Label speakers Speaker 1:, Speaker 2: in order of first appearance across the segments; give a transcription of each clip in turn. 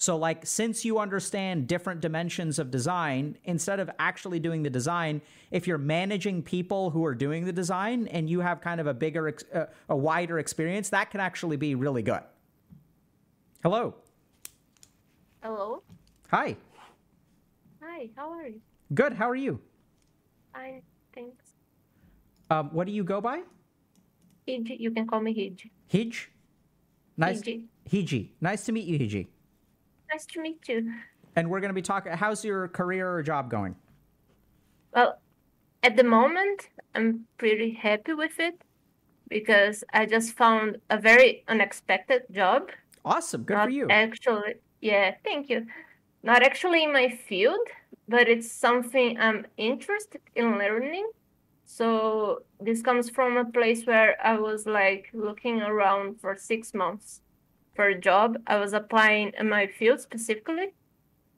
Speaker 1: So, like, since you understand different dimensions of design, instead of actually doing the design, if you're managing people who are doing the design and you have kind of a bigger, ex- uh, a wider experience, that can actually be really good. Hello.
Speaker 2: Hello.
Speaker 1: Hi.
Speaker 2: Hi. How are you?
Speaker 1: Good. How are you?
Speaker 2: Fine. Thanks.
Speaker 1: Um, what do you go by?
Speaker 2: Hiji. You can call me Hiji.
Speaker 1: Hij. Nice.
Speaker 2: Hiji.
Speaker 1: Hiji. Nice to meet you, Hiji.
Speaker 2: Nice to meet you.
Speaker 1: And we're going to be talking. How's your career or job going?
Speaker 2: Well, at the moment, I'm pretty happy with it because I just found a very unexpected job.
Speaker 1: Awesome. Good
Speaker 2: Not
Speaker 1: for you.
Speaker 2: Actually, yeah, thank you. Not actually in my field, but it's something I'm interested in learning. So this comes from a place where I was like looking around for six months for a job. I was applying in my field specifically,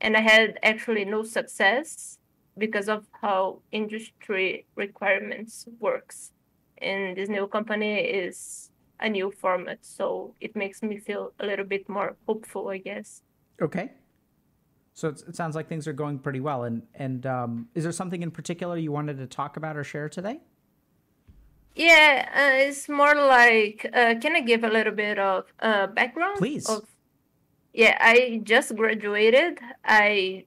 Speaker 2: and I had actually no success because of how industry requirements works. And this new company is a new format, so it makes me feel a little bit more hopeful, I guess.
Speaker 1: Okay. So it sounds like things are going pretty well. And and um, is there something in particular you wanted to talk about or share today?
Speaker 2: Yeah, uh, it's more like uh, can I give a little bit of uh, background?
Speaker 1: Please.
Speaker 2: Of, yeah, I just graduated. I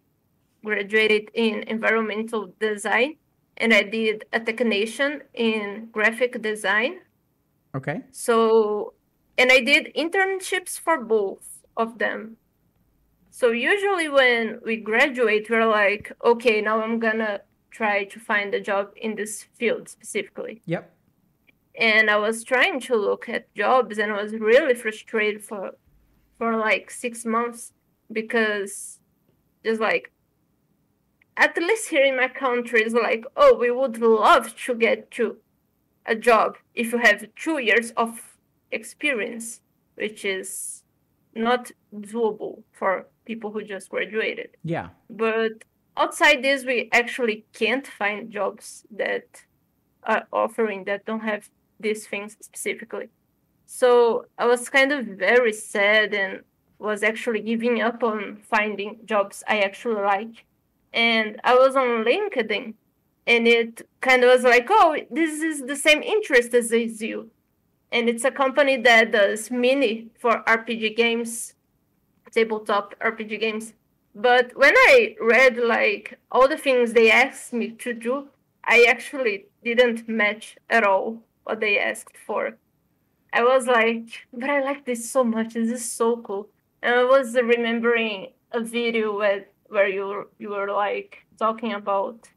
Speaker 2: graduated in environmental design, and I did a technician in graphic design.
Speaker 1: Okay.
Speaker 2: So, and I did internships for both of them. So usually when we graduate, we're like, okay, now I'm gonna try to find a job in this field specifically.
Speaker 1: Yep.
Speaker 2: And I was trying to look at jobs, and I was really frustrated for, for like six months because, just like, at least here in my country, it's like, oh, we would love to get to a job if you have two years of experience, which is not doable for people who just graduated.
Speaker 1: Yeah.
Speaker 2: But outside this, we actually can't find jobs that are offering that don't have these things specifically. So I was kind of very sad and was actually giving up on finding jobs I actually like. And I was on LinkedIn and it kind of was like, oh, this is the same interest as you. And it's a company that does mini for RPG games, tabletop RPG games. But when I read like all the things they asked me to do, I actually didn't match at all what they asked for. I was like, but I like this so much. This is so cool. And I was remembering a video where where you you were like talking about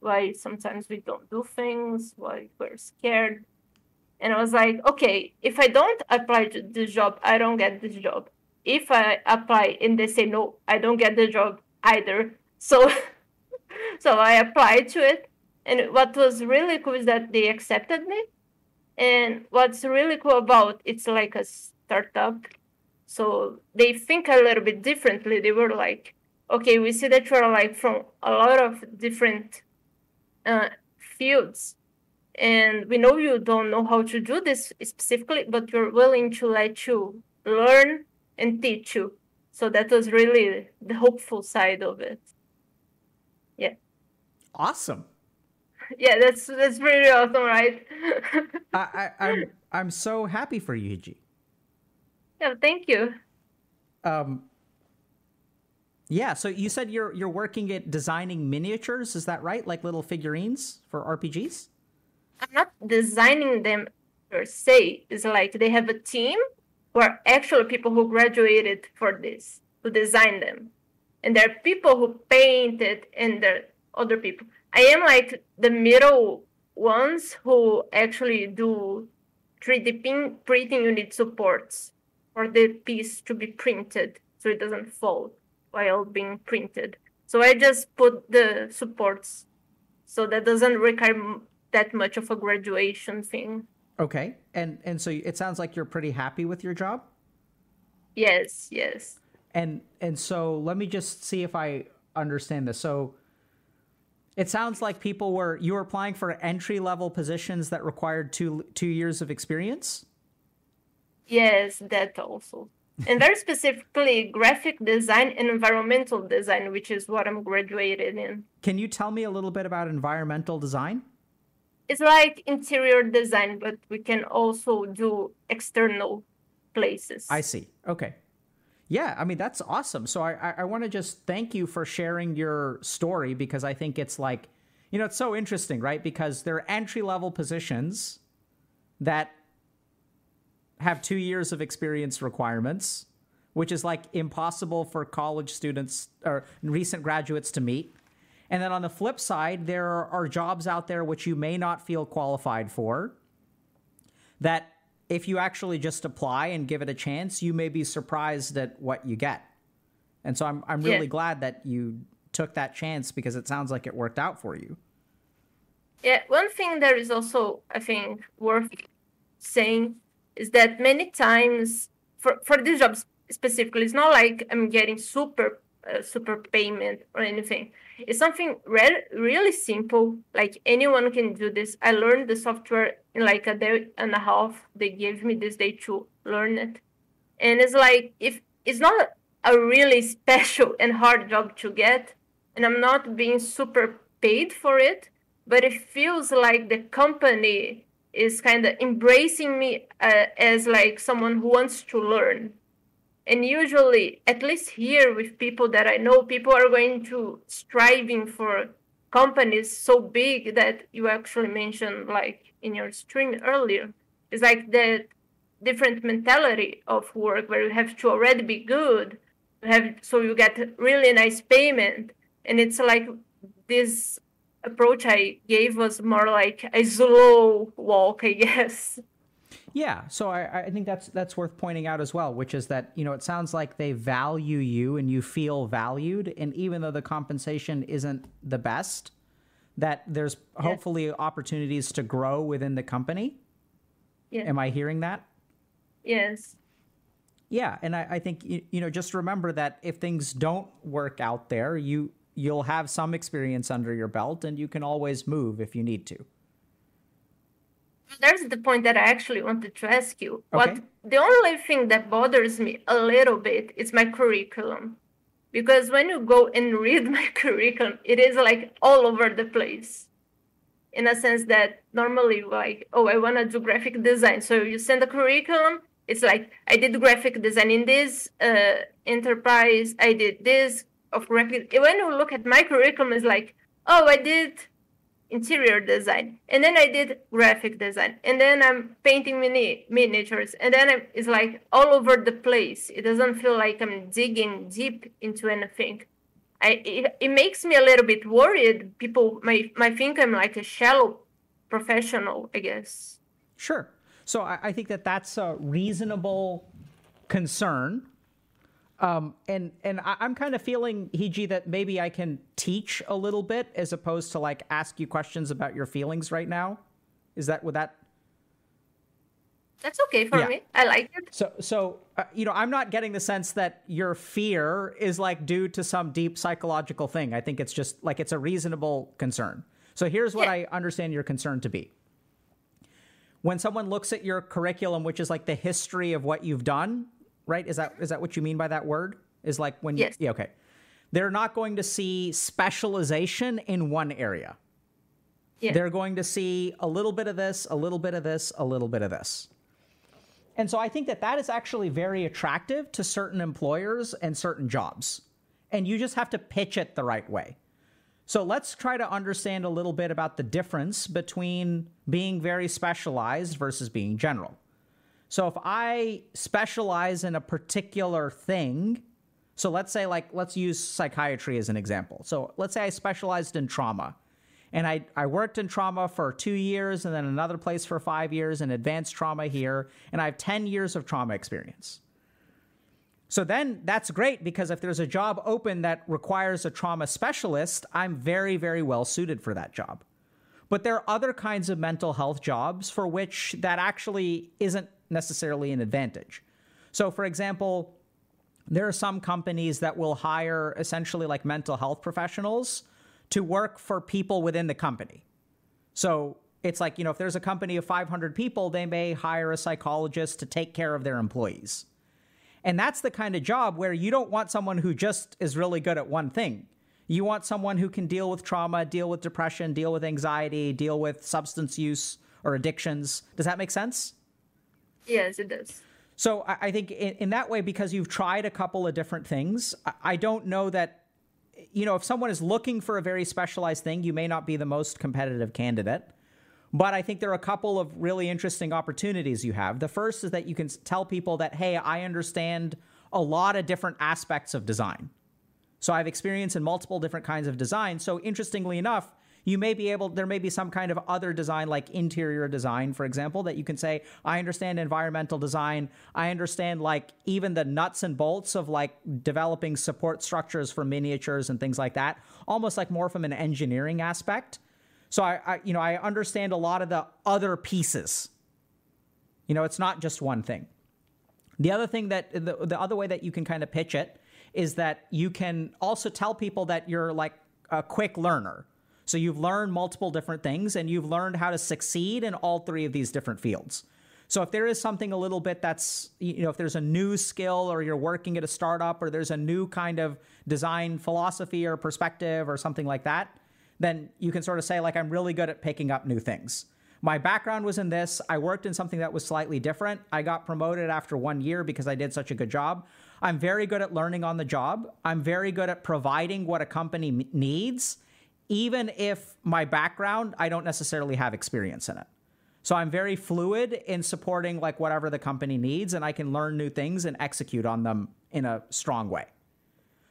Speaker 2: why sometimes we don't do things, why we're scared. And I was like, okay, if I don't apply to this job, I don't get this job. If I apply and they say no, I don't get the job either. So so I applied to it. And what was really cool is that they accepted me. And what's really cool about it's like a startup. So they think a little bit differently. They were like, okay, we see that you're like from a lot of different uh, fields and we know you don't know how to do this specifically but we're willing to let you learn and teach you so that was really the hopeful side of it yeah
Speaker 1: Awesome.
Speaker 2: Yeah that's that's pretty awesome right
Speaker 1: I, I, I'm I'm so happy for you, Hiji.
Speaker 2: yeah thank you
Speaker 1: Um, yeah. So you said you're you're working at designing miniatures. Is that right? Like little figurines for RPGs?
Speaker 2: i'm not designing them per se it's like they have a team who are actually people who graduated for this who design them and there are people who paint it and there are other people i am like the middle ones who actually do 3d pin- printing unit supports for the piece to be printed so it doesn't fall while being printed so i just put the supports so that doesn't require that much of a graduation thing
Speaker 1: Okay. And and so it sounds like you're pretty happy with your job.
Speaker 2: yes yes
Speaker 1: And and so let me just see if I understand this. So it sounds like people were you were applying for entry level positions that required two two years of experience.
Speaker 2: yes that also and very specifically graphic design and environmental design, which is what I'm graduated in.
Speaker 1: Can you tell me a little bit about environmental design?
Speaker 2: It's like interior design, but we can also do external places.
Speaker 1: I see. Okay. Yeah, I mean that's awesome. So I I, I want to just thank you for sharing your story because I think it's like you know it's so interesting, right? Because there are entry level positions that have two years of experience requirements, which is like impossible for college students or recent graduates to meet. And then on the flip side, there are jobs out there which you may not feel qualified for that if you actually just apply and give it a chance, you may be surprised at what you get. And so I'm I'm really yeah. glad that you took that chance because it sounds like it worked out for you.
Speaker 2: Yeah, one thing that is also I think worth saying is that many times for for these jobs specifically, it's not like I'm getting super super payment or anything. It's something re- really simple. Like anyone can do this. I learned the software in like a day and a half. They gave me this day to learn it, and it's like if it's not a really special and hard job to get, and I'm not being super paid for it, but it feels like the company is kind of embracing me uh, as like someone who wants to learn and usually at least here with people that i know people are going to striving for companies so big that you actually mentioned like in your stream earlier it's like the different mentality of work where you have to already be good have so you get really nice payment and it's like this approach I gave was more like a slow walk, I guess.
Speaker 1: Yeah, so I, I think that's that's worth pointing out as well, which is that you know it sounds like they value you and you feel valued, and even though the compensation isn't the best, that there's hopefully opportunities to grow within the company. Yeah. Am I hearing that?
Speaker 2: Yes.
Speaker 1: Yeah, and I, I think you, you know just remember that if things don't work out there, you you'll have some experience under your belt and you can always move if you need to.
Speaker 2: There's the point that I actually wanted to ask you. Okay. What the only thing that bothers me a little bit is my curriculum. Because when you go and read my curriculum, it is like all over the place. In a sense that normally like, oh, I want to do graphic design. So you send a curriculum, it's like I did graphic design in this uh, enterprise, I did this of graphic when you look at my curriculum it's like oh i did interior design. And then i did graphic design. And then i'm painting mini miniatures. And then I'm, it's like all over the place. It doesn't feel like i'm digging deep into anything. I, it, it makes me a little bit worried. People might, might think i'm like a shallow professional i guess.
Speaker 1: Sure. So I, I think that that's a reasonable concern um, and and I, am kind of feeling, Hiji, that maybe I can teach a little bit as opposed to like ask you questions about your feelings right now. Is that would that?
Speaker 2: That's okay for yeah. me. I like it.
Speaker 1: So so uh, you know, I'm not getting the sense that your fear is like due to some deep psychological thing. I think it's just like it's a reasonable concern. So here's what yeah. I understand your concern to be. When someone looks at your curriculum, which is like the history of what you've done, right? Is that is that what you mean by that word? Is like when
Speaker 2: yes.
Speaker 1: you yeah, okay. They're not going to see specialization in one area. Yeah. They're going to see a little bit of this, a little bit of this, a little bit of this. And so I think that that is actually very attractive to certain employers and certain jobs. And you just have to pitch it the right way. So let's try to understand a little bit about the difference between being very specialized versus being general. So if I specialize in a particular thing, so let's say like let's use psychiatry as an example. So let's say I specialized in trauma. And I, I worked in trauma for two years and then another place for five years and advanced trauma here. And I have 10 years of trauma experience. So then that's great because if there's a job open that requires a trauma specialist, I'm very, very well suited for that job. But there are other kinds of mental health jobs for which that actually isn't necessarily an advantage. So, for example, there are some companies that will hire essentially like mental health professionals to work for people within the company. So, it's like, you know, if there's a company of 500 people, they may hire a psychologist to take care of their employees. And that's the kind of job where you don't want someone who just is really good at one thing. You want someone who can deal with trauma, deal with depression, deal with anxiety, deal with substance use or addictions. Does that make sense?
Speaker 2: Yes, it does.
Speaker 1: So I, think in, in, that way, because you've tried a couple of different things, I, I don't know that, you know, if someone is looking for a very specialized thing, you may not be the most competitive candidate. But I think there are a couple of really interesting opportunities you have. The first is that you can tell people that, hey, I understand a lot of different aspects of design. So I have experience in multiple different kinds of design. So interestingly enough, you may be able there may be some kind of other design like interior design for example that you can say i understand environmental design. I understand like even the nuts and bolts of like developing support structures for miniatures and things like that almost like more from an engineering aspect. So i, I you know i understand a lot of the other pieces. You know it's not just one thing. The other thing that the, the other way that you can kind of pitch it is that you can also tell people that you're like a quick learner so you've learned multiple different things and you've learned how to succeed in all three of these different fields. So if there is something a little bit that's, you know, if there's a new skill or you're working at a startup or there's a new kind of design philosophy or perspective or something like that, then you can sort of say, like, I'm really good at picking up new things. My background was in this. I worked in something that was slightly different. I got promoted after one year because I did such a good job. I'm very good at learning on the job. I'm very good at providing what a company needs even if my background, I don't necessarily have experience in it. So I'm very fluid in supporting like whatever the company needs, and I can learn new things and execute on them in a strong way.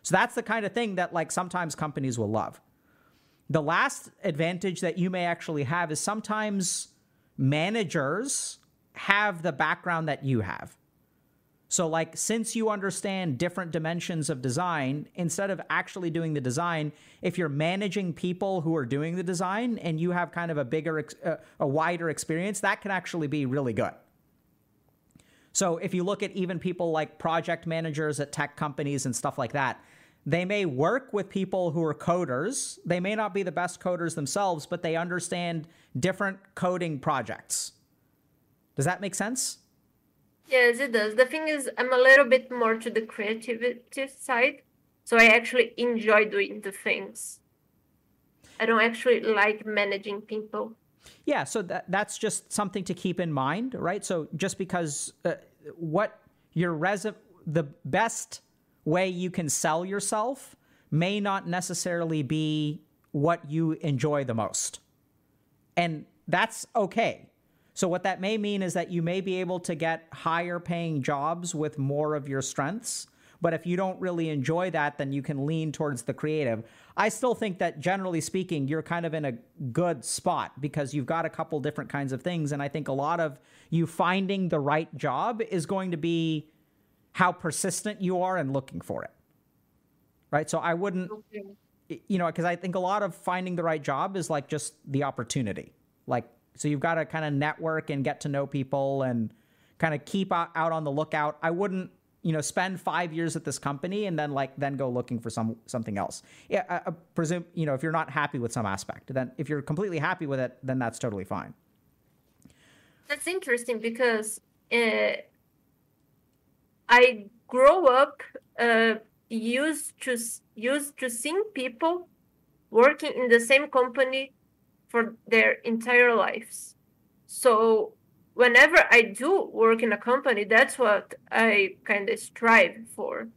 Speaker 1: So that's the kind of thing that like sometimes companies will love. The last advantage that you may actually have is sometimes managers have the background that you have. So, like, since you understand different dimensions of design, instead of actually doing the design, if you're managing people who are doing the design and you have kind of a bigger, uh, a wider experience, that can actually be really good. So, if you look at even people like project managers at tech companies and stuff like that, they may work with people who are coders. They may not be the best coders themselves, but they understand different coding projects. Does that make sense?
Speaker 2: Yes, it does. The thing is, I'm a little bit more to the creativity side, so I actually enjoy doing the things. I don't actually like managing people.
Speaker 1: Yeah, so that that's just something to keep in mind, right? So just because uh, what your res the best way you can sell yourself may not necessarily be what you enjoy the most. And that's okay. So, what that may mean is that you may be able to get higher paying jobs with more of your strengths. But if you don't really enjoy that, then you can lean towards the creative. I still think that generally speaking, you're kind of in a good spot because you've got a couple different kinds of things. And I think a lot of you finding the right job is going to be how persistent you are in looking for it. Right. So I wouldn't, okay. you know, because I think a lot of finding the right job is like just the opportunity. Like so you've got to kind of network and get to know people and kind of keep out, on the lookout. I wouldn't, you know, spend five years at this company and then like then go looking for some something else. Yeah, I, I presume you know if you're not happy with some aspect, then if you're completely happy with it, then that's totally fine.
Speaker 2: That's interesting because uh, I grow up uh, used to used to seeing people working in the same company for their entire lives. So whenever I do work in a company, that's what I kind of strive for.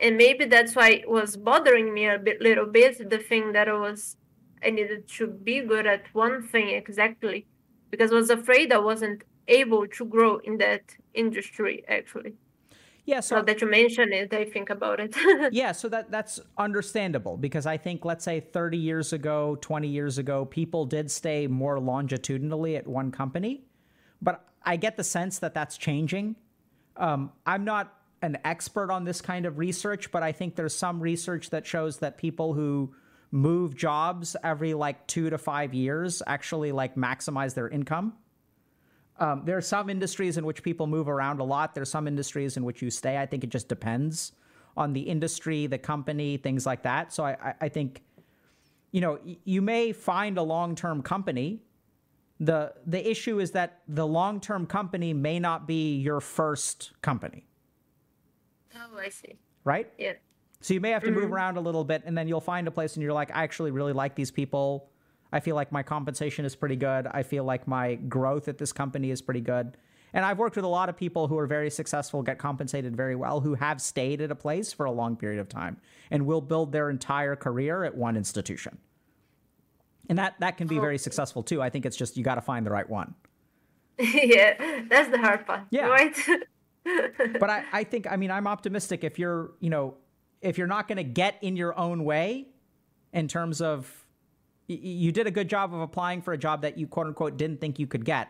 Speaker 2: And maybe that's why it was bothering me a bit, little bit, the thing that I was, I needed to be good at one thing exactly, because I was afraid I wasn't able to grow in that industry actually.
Speaker 1: Yeah, so
Speaker 2: now that you mention it, I think about it.
Speaker 1: yeah, so that that's understandable because I think let's say 30 years ago, 20 years ago, people did stay more longitudinally at one company, but I get the sense that that's changing. Um, I'm not an expert on this kind of research, but I think there's some research that shows that people who move jobs every like two to five years actually like maximize their income. Um, there are some industries in which people move around a lot. There's some industries in which you stay. I think it just depends on the industry, the company, things like that. So I, I think, you know, you may find a long-term company. the The issue is that the long-term company may not be your first company.
Speaker 2: Oh, I see.
Speaker 1: Right?
Speaker 2: Yeah.
Speaker 1: So you may have to move around a little bit and then you'll find a place and you're like, I actually really like these people. I feel like my compensation is pretty good. I feel like my growth at this company is pretty good. And I've worked with a lot of people who are very successful, get compensated very well, who have stayed at a place for a long period of time and will build their entire career at one institution. And that, that can be oh. very successful too. I think it's just you got to find the right one.
Speaker 2: yeah, that's the hard part.
Speaker 1: Yeah.
Speaker 2: Right?
Speaker 1: but I, I think I mean I'm optimistic if you're you know if you're not going to get in your own way in terms of you did a good job of applying for a job that you quote unquote didn't think you could get.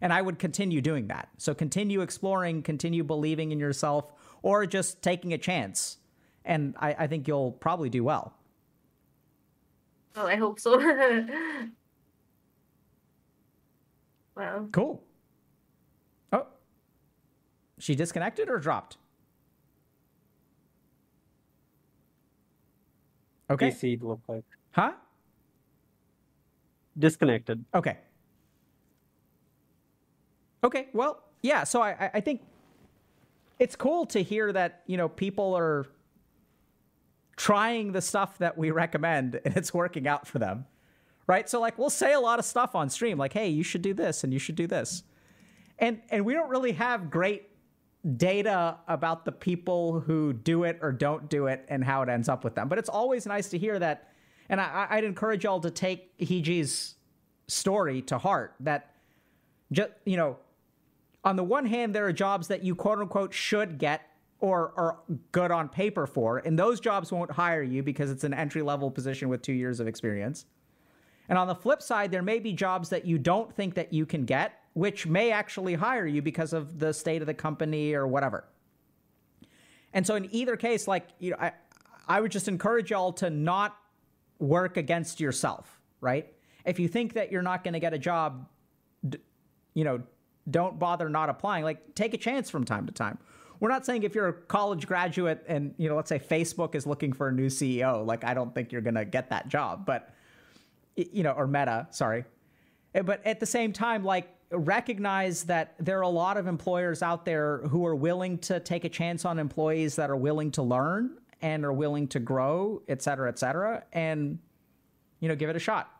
Speaker 1: And I would continue doing that. So continue exploring continue believing in yourself or just taking a chance. And I, I think you'll probably do well.
Speaker 2: Well, I hope so. well,
Speaker 1: cool. Oh. She disconnected or dropped? Okay.
Speaker 3: PC it looked like.
Speaker 1: Huh
Speaker 3: disconnected.
Speaker 1: Okay. Okay. Well, yeah. So I, I- think it's cool to hear that you know people are trying the stuff that we recommend and it's working out for them, right? So like we'll say a lot of stuff on stream, like, "Hey, you should do this and you should do this," and and we don't really have great data about the people who do it or don't do it and how it ends up with them. But it's always nice to hear that. And I, I'd encourage y'all to take Hiji's story to heart that just, you know, on the one hand, there are jobs that you quote unquote should get or are good on paper for, and those jobs won't hire you because it's an entry level position with two years of experience. And on the flip side, there may be jobs that you don't think that you can get, which may actually hire you because of the state of the company or whatever. And so in either case, like you know, I I would just encourage y'all to not work against yourself, right? If you think that you're not going to get a job, you know, don't bother not applying. Like take a chance from time to time. We're not saying if you're a college graduate and you know, let's say Facebook is looking for a new CEO, like I don't think you're going to get that job, but you know, or Meta, sorry. Eh, But at the same time, like recognize that there are a lot of employers out there who are willing to take a chance on employees that are willing to learn and are willing to grow, et cetera, et cetera, and you know, give it a shot.